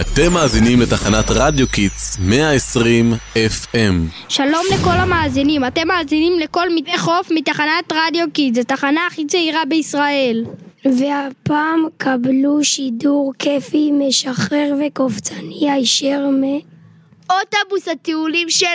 אתם מאזינים לתחנת רדיו Kids 120 FM. שלום לכל המאזינים, אתם מאזינים לכל מטה חוף מתחנת רדיו Kids, זו תחנה הכי צעירה בישראל. והפעם קבלו שידור כיפי, משחרר וקופצני הישר מ... אוטובוס הטיולים שלנו.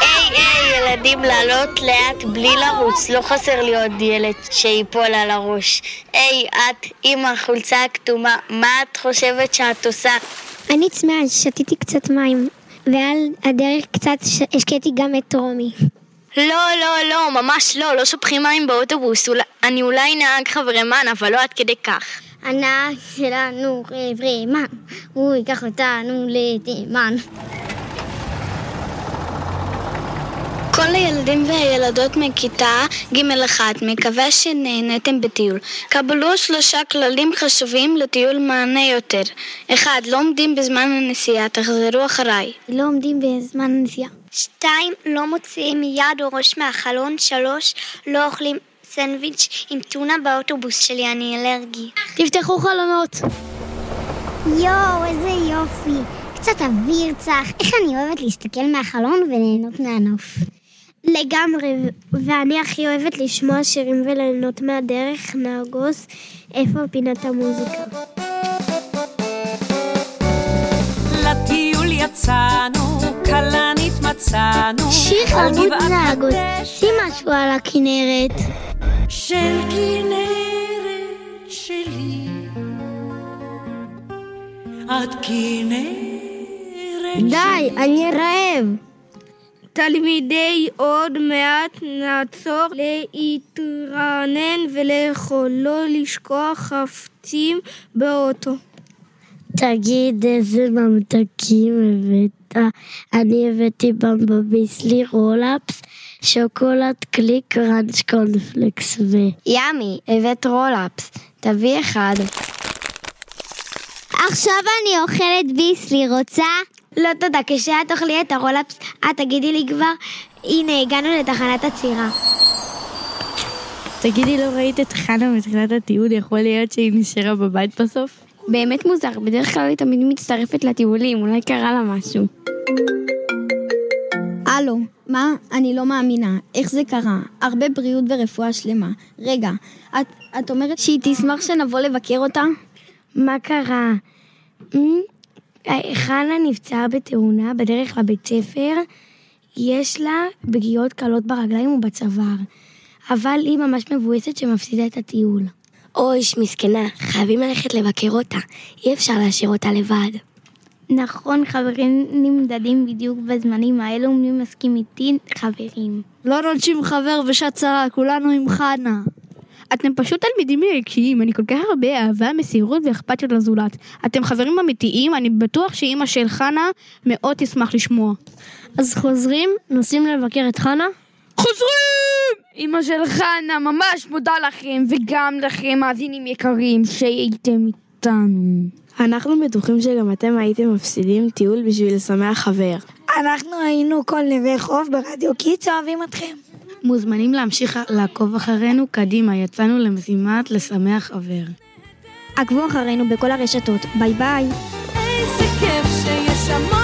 היי היי ילדים לעלות לאט בלי לרוץ, לא חסר לי עוד ילד שיפול על הראש. היי את עם החולצה הכתומה, מה את חושבת שאת עושה? אני צמאה, שתיתי קצת מים, ועל הדרך קצת השקיתי גם את רומי. לא, לא, לא, ממש לא, לא שופכים מים באוטובוס. אולי- אני אולי נהג חברמן, אבל לא עד כדי כך. הנהג שלנו חברמן, הוא ייקח אותנו לתימן. כל הילדים והילדות מכיתה ג'1 מקווה שנהניתם בטיול. קבלו שלושה כללים חשובים לטיול מענה יותר. אחד, לא עומדים בזמן הנסיעה, תחזרו אחריי. לא עומדים בזמן הנסיעה. שתיים, לא מוציאים יד או ראש מהחלון. שלוש, לא אוכלים סנדוויץ' עם טונה באוטובוס שלי, אני אלרגי. תפתחו חלונות. יואו, איזה יופי. קצת אוויר צח. איך אני אוהבת להסתכל מהחלון וליהנות מהנוף. לגמרי, ואני הכי אוהבת לשמוע שירים וליהנות מהדרך, נהגוס, איפה פינת המוזיקה. לטיול יצאנו, כלנית מצאנו. שיר חמוד נהגוס, שים משהו על הכנרת. של כנרת שלי. את כנרת די, אני רעב. תלמידי עוד מעט נעצור להתרענן ולאכול, לא לשכוח חפצים באוטו. תגיד איזה ממתקים הבאת. אני הבאתי במבה ביסלי Roll-Ups, שוקולד קליק crunch קורנפלקס ו... ימי, הבאת Roll-Ups. תביא אחד. עכשיו אני אוכלת ביסלי, רוצה? לא תודה, כשאת תאכלי את הרולאפס, את תגידי לי כבר, הנה הגענו לתחנת עצירה. תגידי, לא ראית את חנה מתחילת הטיול? יכול להיות שהיא נשארה בבית בסוף? באמת מוזר, בדרך כלל היא תמיד מצטרפת לטיולים, אולי קרה לה משהו. הלו, מה? אני לא מאמינה. איך זה קרה? הרבה בריאות ורפואה שלמה. רגע, את, את אומרת שהיא תשמח שנבוא לבקר אותה? מה קרה? חנה נפצעה בתאונה בדרך לבית ספר, יש לה פגיעות קלות ברגליים ובצוואר, אבל היא ממש מבואסת שמפסידה את הטיול. אוי, מסכנה, חייבים ללכת לבקר אותה, אי אפשר להשאיר אותה לבד. נכון, חברים נמדדים בדיוק בזמנים האלו, מי מסכים איתי? חברים. לא נוטשים חבר בשעת צרה, כולנו עם חנה. אתם פשוט תלמידים ערכיים, אני כל כך הרבה אהבה, מסירות ואכפתיות לזולת. אתם חברים אמיתיים, אני בטוח שאימא של חנה מאוד תשמח לשמוע. אז חוזרים, נוסעים לבקר את חנה? חוזרים! אמא של חנה, ממש מודה לכם, וגם לכם, מאזינים יקרים, שהייתם איתנו. אנחנו בטוחים שגם אתם הייתם מפסידים טיול בשביל לשמח חבר. אנחנו היינו כל נווה חוף ברדיו קיץ, אוהבים אתכם. מוזמנים להמשיך לעקוב אחרינו קדימה, יצאנו למשימת לשמח חבר. עקבו אחרינו בכל הרשתות, ביי ביי. איזה כיף שיש המון